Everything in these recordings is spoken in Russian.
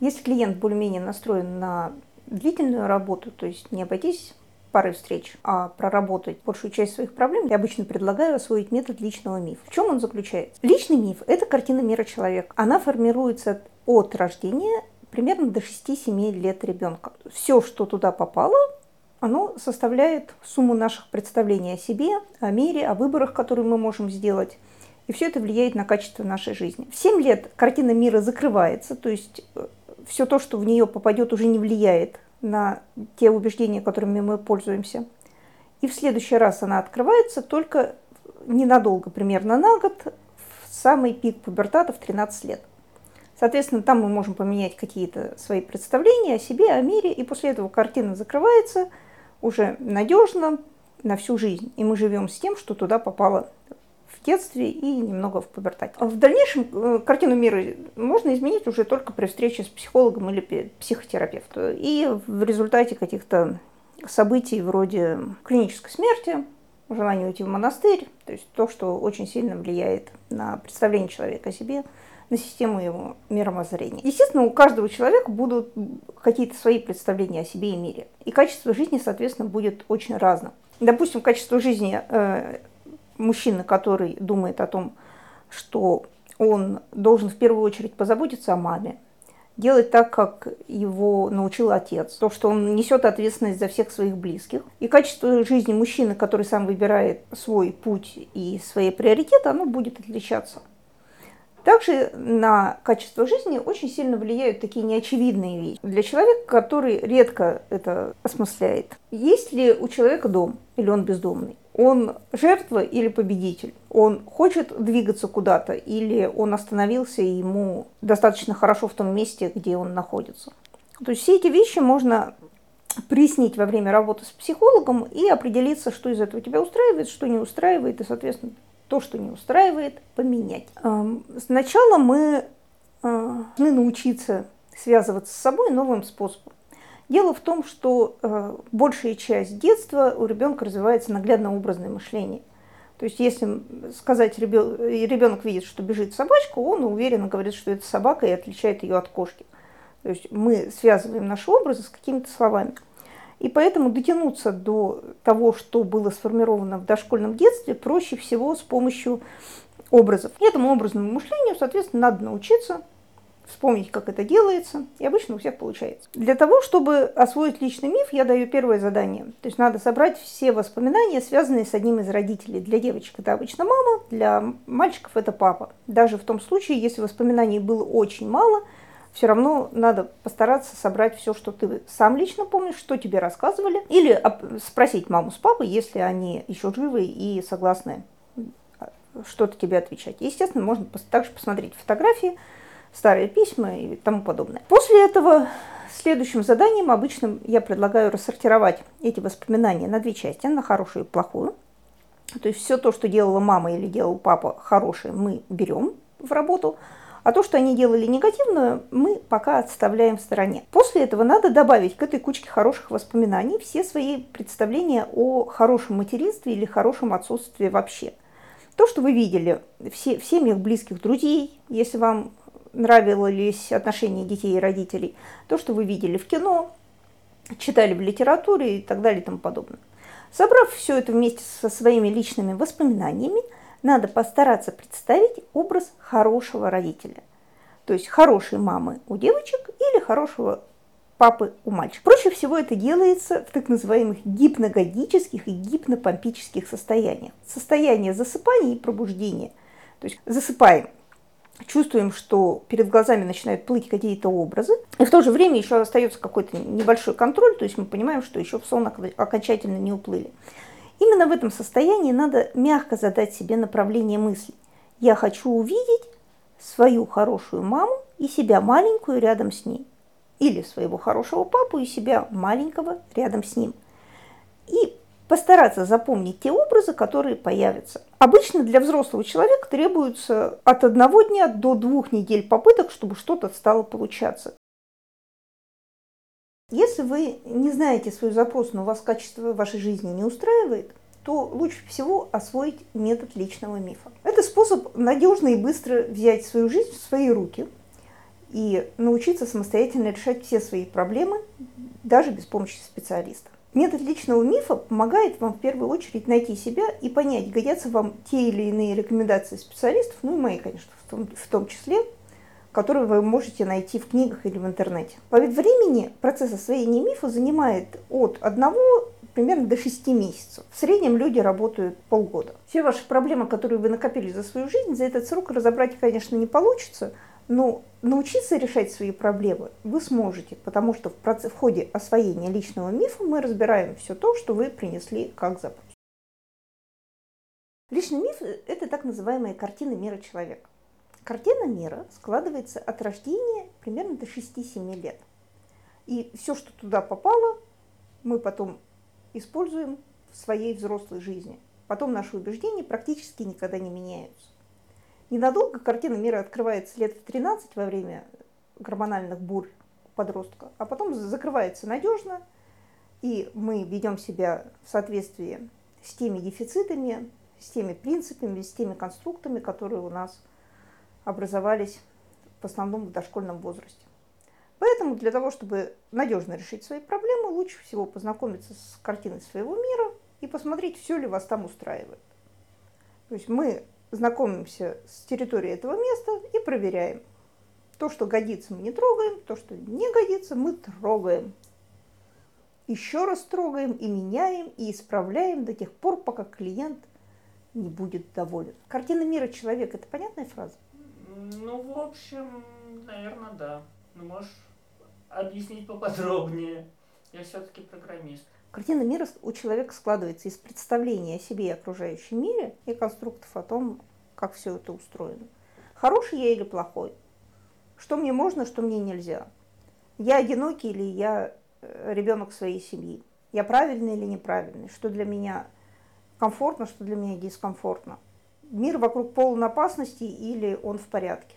Если клиент более-менее настроен на длительную работу, то есть не обойтись парой встреч, а проработать большую часть своих проблем, я обычно предлагаю освоить метод личного мифа. В чем он заключается? Личный миф – это картина мира человека. Она формируется от рождения примерно до 6-7 лет ребенка. Все, что туда попало, оно составляет сумму наших представлений о себе, о мире, о выборах, которые мы можем сделать. И все это влияет на качество нашей жизни. В 7 лет картина мира закрывается, то есть э, все то, что в нее попадет, уже не влияет на те убеждения, которыми мы пользуемся. И в следующий раз она открывается только ненадолго, примерно на год, в самый пик пубертата в 13 лет. Соответственно, там мы можем поменять какие-то свои представления о себе, о мире, и после этого картина закрывается уже надежно на всю жизнь. И мы живем с тем, что туда попало детстве и немного в пубертате. В дальнейшем э, картину мира можно изменить уже только при встрече с психологом или психотерапевтом. И в результате каких-то событий вроде клинической смерти, желания уйти в монастырь, то есть то, что очень сильно влияет на представление человека о себе, на систему его мировоззрения. Естественно, у каждого человека будут какие-то свои представления о себе и мире. И качество жизни, соответственно, будет очень разным. Допустим, качество жизни э, мужчина, который думает о том, что он должен в первую очередь позаботиться о маме, делать так, как его научил отец, то, что он несет ответственность за всех своих близких. И качество жизни мужчины, который сам выбирает свой путь и свои приоритеты, оно будет отличаться. Также на качество жизни очень сильно влияют такие неочевидные вещи. Для человека, который редко это осмысляет, есть ли у человека дом или он бездомный? Он жертва или победитель? Он хочет двигаться куда-то или он остановился и ему достаточно хорошо в том месте, где он находится? То есть все эти вещи можно приснить во время работы с психологом и определиться, что из этого тебя устраивает, что не устраивает, и, соответственно, то, что не устраивает, поменять. Эм, сначала мы э, должны научиться связываться с собой новым способом. Дело в том, что э, большая часть детства у ребенка развивается наглядно-образное мышление. То есть, если сказать, ребенок видит, что бежит собачка, он уверенно говорит, что это собака и отличает ее от кошки. То есть мы связываем наши образы с какими-то словами. И поэтому дотянуться до того, что было сформировано в дошкольном детстве, проще всего с помощью образов. И этому образному мышлению, соответственно, надо научиться вспомнить, как это делается, и обычно у всех получается. Для того, чтобы освоить личный миф, я даю первое задание. То есть надо собрать все воспоминания, связанные с одним из родителей. Для девочек это обычно мама, для мальчиков это папа. Даже в том случае, если воспоминаний было очень мало, все равно надо постараться собрать все, что ты сам лично помнишь, что тебе рассказывали, или спросить маму с папой, если они еще живы и согласны что-то тебе отвечать. Естественно, можно также посмотреть фотографии, старые письма и тому подобное. После этого следующим заданием обычно я предлагаю рассортировать эти воспоминания на две части, на хорошую и плохую. То есть все то, что делала мама или делал папа хорошее, мы берем в работу, а то, что они делали негативную, мы пока отставляем в стороне. После этого надо добавить к этой кучке хороших воспоминаний все свои представления о хорошем материнстве или хорошем отсутствии вообще. То, что вы видели в семьях близких друзей, если вам нравились отношения детей и родителей, то, что вы видели в кино, читали в литературе и так далее и тому подобное. Собрав все это вместе со своими личными воспоминаниями, надо постараться представить образ хорошего родителя. То есть хорошей мамы у девочек или хорошего папы у мальчика. Проще всего это делается в так называемых гипногодических и гипнопомпических состояниях. Состояние засыпания и пробуждения. То есть засыпаем чувствуем, что перед глазами начинают плыть какие-то образы, и в то же время еще остается какой-то небольшой контроль, то есть мы понимаем, что еще в сон окончательно не уплыли. Именно в этом состоянии надо мягко задать себе направление мысли. Я хочу увидеть свою хорошую маму и себя маленькую рядом с ней. Или своего хорошего папу и себя маленького рядом с ним. И постараться запомнить те образы, которые появятся. Обычно для взрослого человека требуется от одного дня до двух недель попыток, чтобы что-то стало получаться. Если вы не знаете свой запрос, но вас качество вашей жизни не устраивает, то лучше всего освоить метод личного мифа. Это способ надежно и быстро взять свою жизнь в свои руки и научиться самостоятельно решать все свои проблемы, даже без помощи специалиста. Метод личного мифа помогает вам в первую очередь найти себя и понять, годятся вам те или иные рекомендации специалистов, ну и мои, конечно, в том, в том числе, которые вы можете найти в книгах или в интернете. По времени процесс освоения мифа занимает от одного примерно до 6 месяцев. В среднем люди работают полгода. Все ваши проблемы, которые вы накопили за свою жизнь, за этот срок разобрать, конечно, не получится, но научиться решать свои проблемы вы сможете, потому что в, процесс, в ходе освоения личного мифа мы разбираем все то, что вы принесли как запрос. Личный миф – это так называемая картина мира человека. Картина мира складывается от рождения примерно до 6-7 лет. И все, что туда попало, мы потом используем в своей взрослой жизни. Потом наши убеждения практически никогда не меняются. Ненадолго картина мира открывается лет в 13 во время гормональных бурь подростка, а потом закрывается надежно, и мы ведем себя в соответствии с теми дефицитами, с теми принципами, с теми конструктами, которые у нас образовались в основном в дошкольном возрасте. Поэтому для того, чтобы надежно решить свои проблемы, лучше всего познакомиться с картиной своего мира и посмотреть, все ли вас там устраивает. То есть мы знакомимся с территорией этого места и проверяем. То, что годится, мы не трогаем, то, что не годится, мы трогаем. Еще раз трогаем и меняем, и исправляем до тех пор, пока клиент не будет доволен. Картина мира человека – это понятная фраза? Ну, в общем, наверное, да. Ну, можешь объяснить поподробнее. Я все-таки программист. Картина мира у человека складывается из представления о себе и окружающем мире и конструктов о том, как все это устроено. Хороший я или плохой? Что мне можно, что мне нельзя? Я одинокий или я э, ребенок своей семьи? Я правильный или неправильный? Что для меня комфортно, что для меня дискомфортно? мир вокруг полон опасности или он в порядке.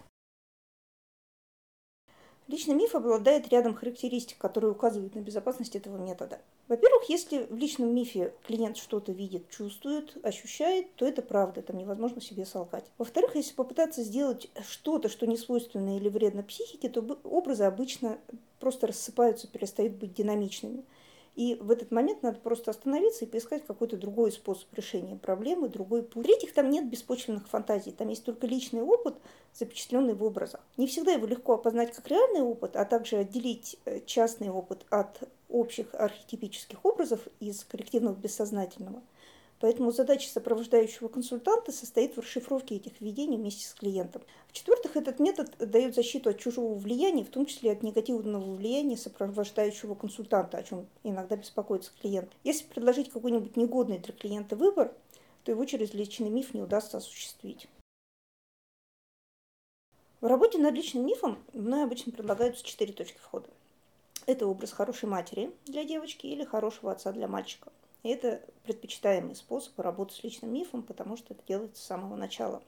Личный миф обладает рядом характеристик, которые указывают на безопасность этого метода. Во-первых, если в личном мифе клиент что-то видит, чувствует, ощущает, то это правда, там невозможно себе солгать. Во-вторых, если попытаться сделать что-то, что не свойственно или вредно психике, то образы обычно просто рассыпаются, перестают быть динамичными. И в этот момент надо просто остановиться и поискать какой-то другой способ решения проблемы, другой путь. В-третьих, там нет беспочвенных фантазий, там есть только личный опыт, запечатленный в образах. Не всегда его легко опознать как реальный опыт, а также отделить э, частный опыт от общих архетипических образов из коллективного бессознательного – Поэтому задача сопровождающего консультанта состоит в расшифровке этих видений вместе с клиентом. В-четвертых, этот метод дает защиту от чужого влияния, в том числе от негативного влияния сопровождающего консультанта, о чем иногда беспокоится клиент. Если предложить какой-нибудь негодный для клиента выбор, то его через личный миф не удастся осуществить. В работе над личным мифом мной обычно предлагаются четыре точки входа. Это образ хорошей матери для девочки или хорошего отца для мальчика. И это предпочитаемый способ работы с личным мифом, потому что это делается с самого начала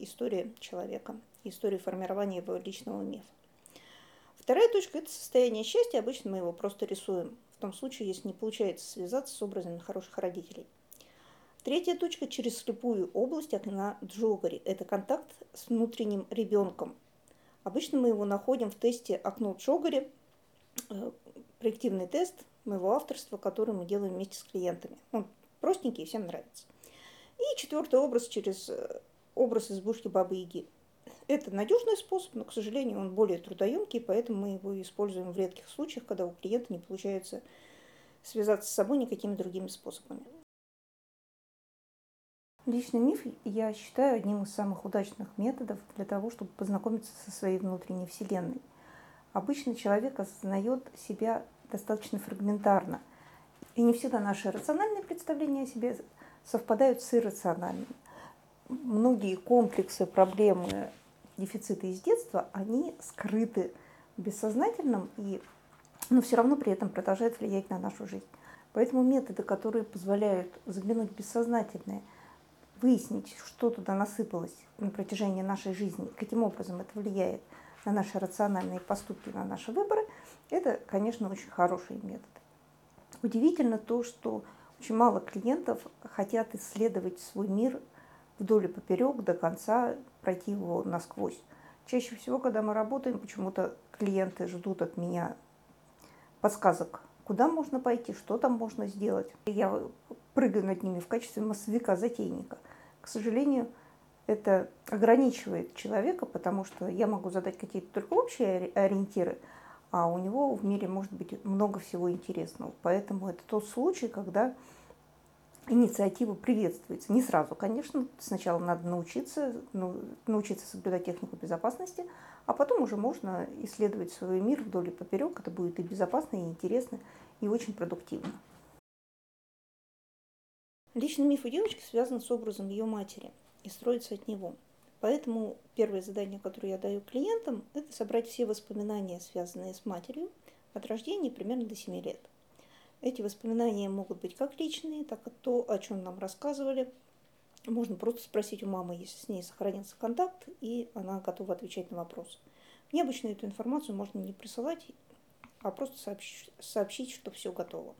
истории человека, истории формирования его личного мифа. Вторая точка – это состояние счастья. Обычно мы его просто рисуем, в том случае, если не получается связаться с образами хороших родителей. Третья точка – через слепую область окна Джогари. Это контакт с внутренним ребенком. Обычно мы его находим в тесте окно Джогари, э, проективный тест, моего авторства, который мы делаем вместе с клиентами. Он простенький и всем нравится. И четвертый образ через э, образ избушки Бабы Яги. Это надежный способ, но, к сожалению, он более трудоемкий, поэтому мы его используем в редких случаях, когда у клиента не получается связаться с собой никакими другими способами. Личный миф я считаю одним из самых удачных методов для того, чтобы познакомиться со своей внутренней вселенной. Обычно человек осознает себя достаточно фрагментарно. И не всегда наши рациональные представления о себе совпадают с иррациональными. Многие комплексы, проблемы, дефициты из детства, они скрыты в бессознательном, и, но все равно при этом продолжают влиять на нашу жизнь. Поэтому методы, которые позволяют заглянуть в бессознательное, выяснить, что туда насыпалось на протяжении нашей жизни, каким образом это влияет на наши рациональные поступки, на наши выборы – это, конечно, очень хороший метод. Удивительно то, что очень мало клиентов хотят исследовать свой мир вдоль и поперек до конца, пройти его насквозь. Чаще всего, когда мы работаем, почему-то клиенты ждут от меня подсказок, куда можно пойти, что там можно сделать. Я прыгаю над ними в качестве массовика-затейника. К сожалению, это ограничивает человека, потому что я могу задать какие-то только общие ориентиры, а у него в мире может быть много всего интересного. Поэтому это тот случай, когда инициатива приветствуется. Не сразу, конечно. Сначала надо научиться, ну, научиться соблюдать технику безопасности, а потом уже можно исследовать свой мир вдоль и поперек. Это будет и безопасно, и интересно, и очень продуктивно. Личный миф у девочки связан с образом ее матери и строится от него. Поэтому первое задание, которое я даю клиентам, это собрать все воспоминания, связанные с матерью, от рождения примерно до 7 лет. Эти воспоминания могут быть как личные, так и то, о чем нам рассказывали. Можно просто спросить у мамы, если с ней сохранился контакт, и она готова отвечать на вопрос. Мне обычно эту информацию можно не присылать, а просто сообщить, сообщить что все готово.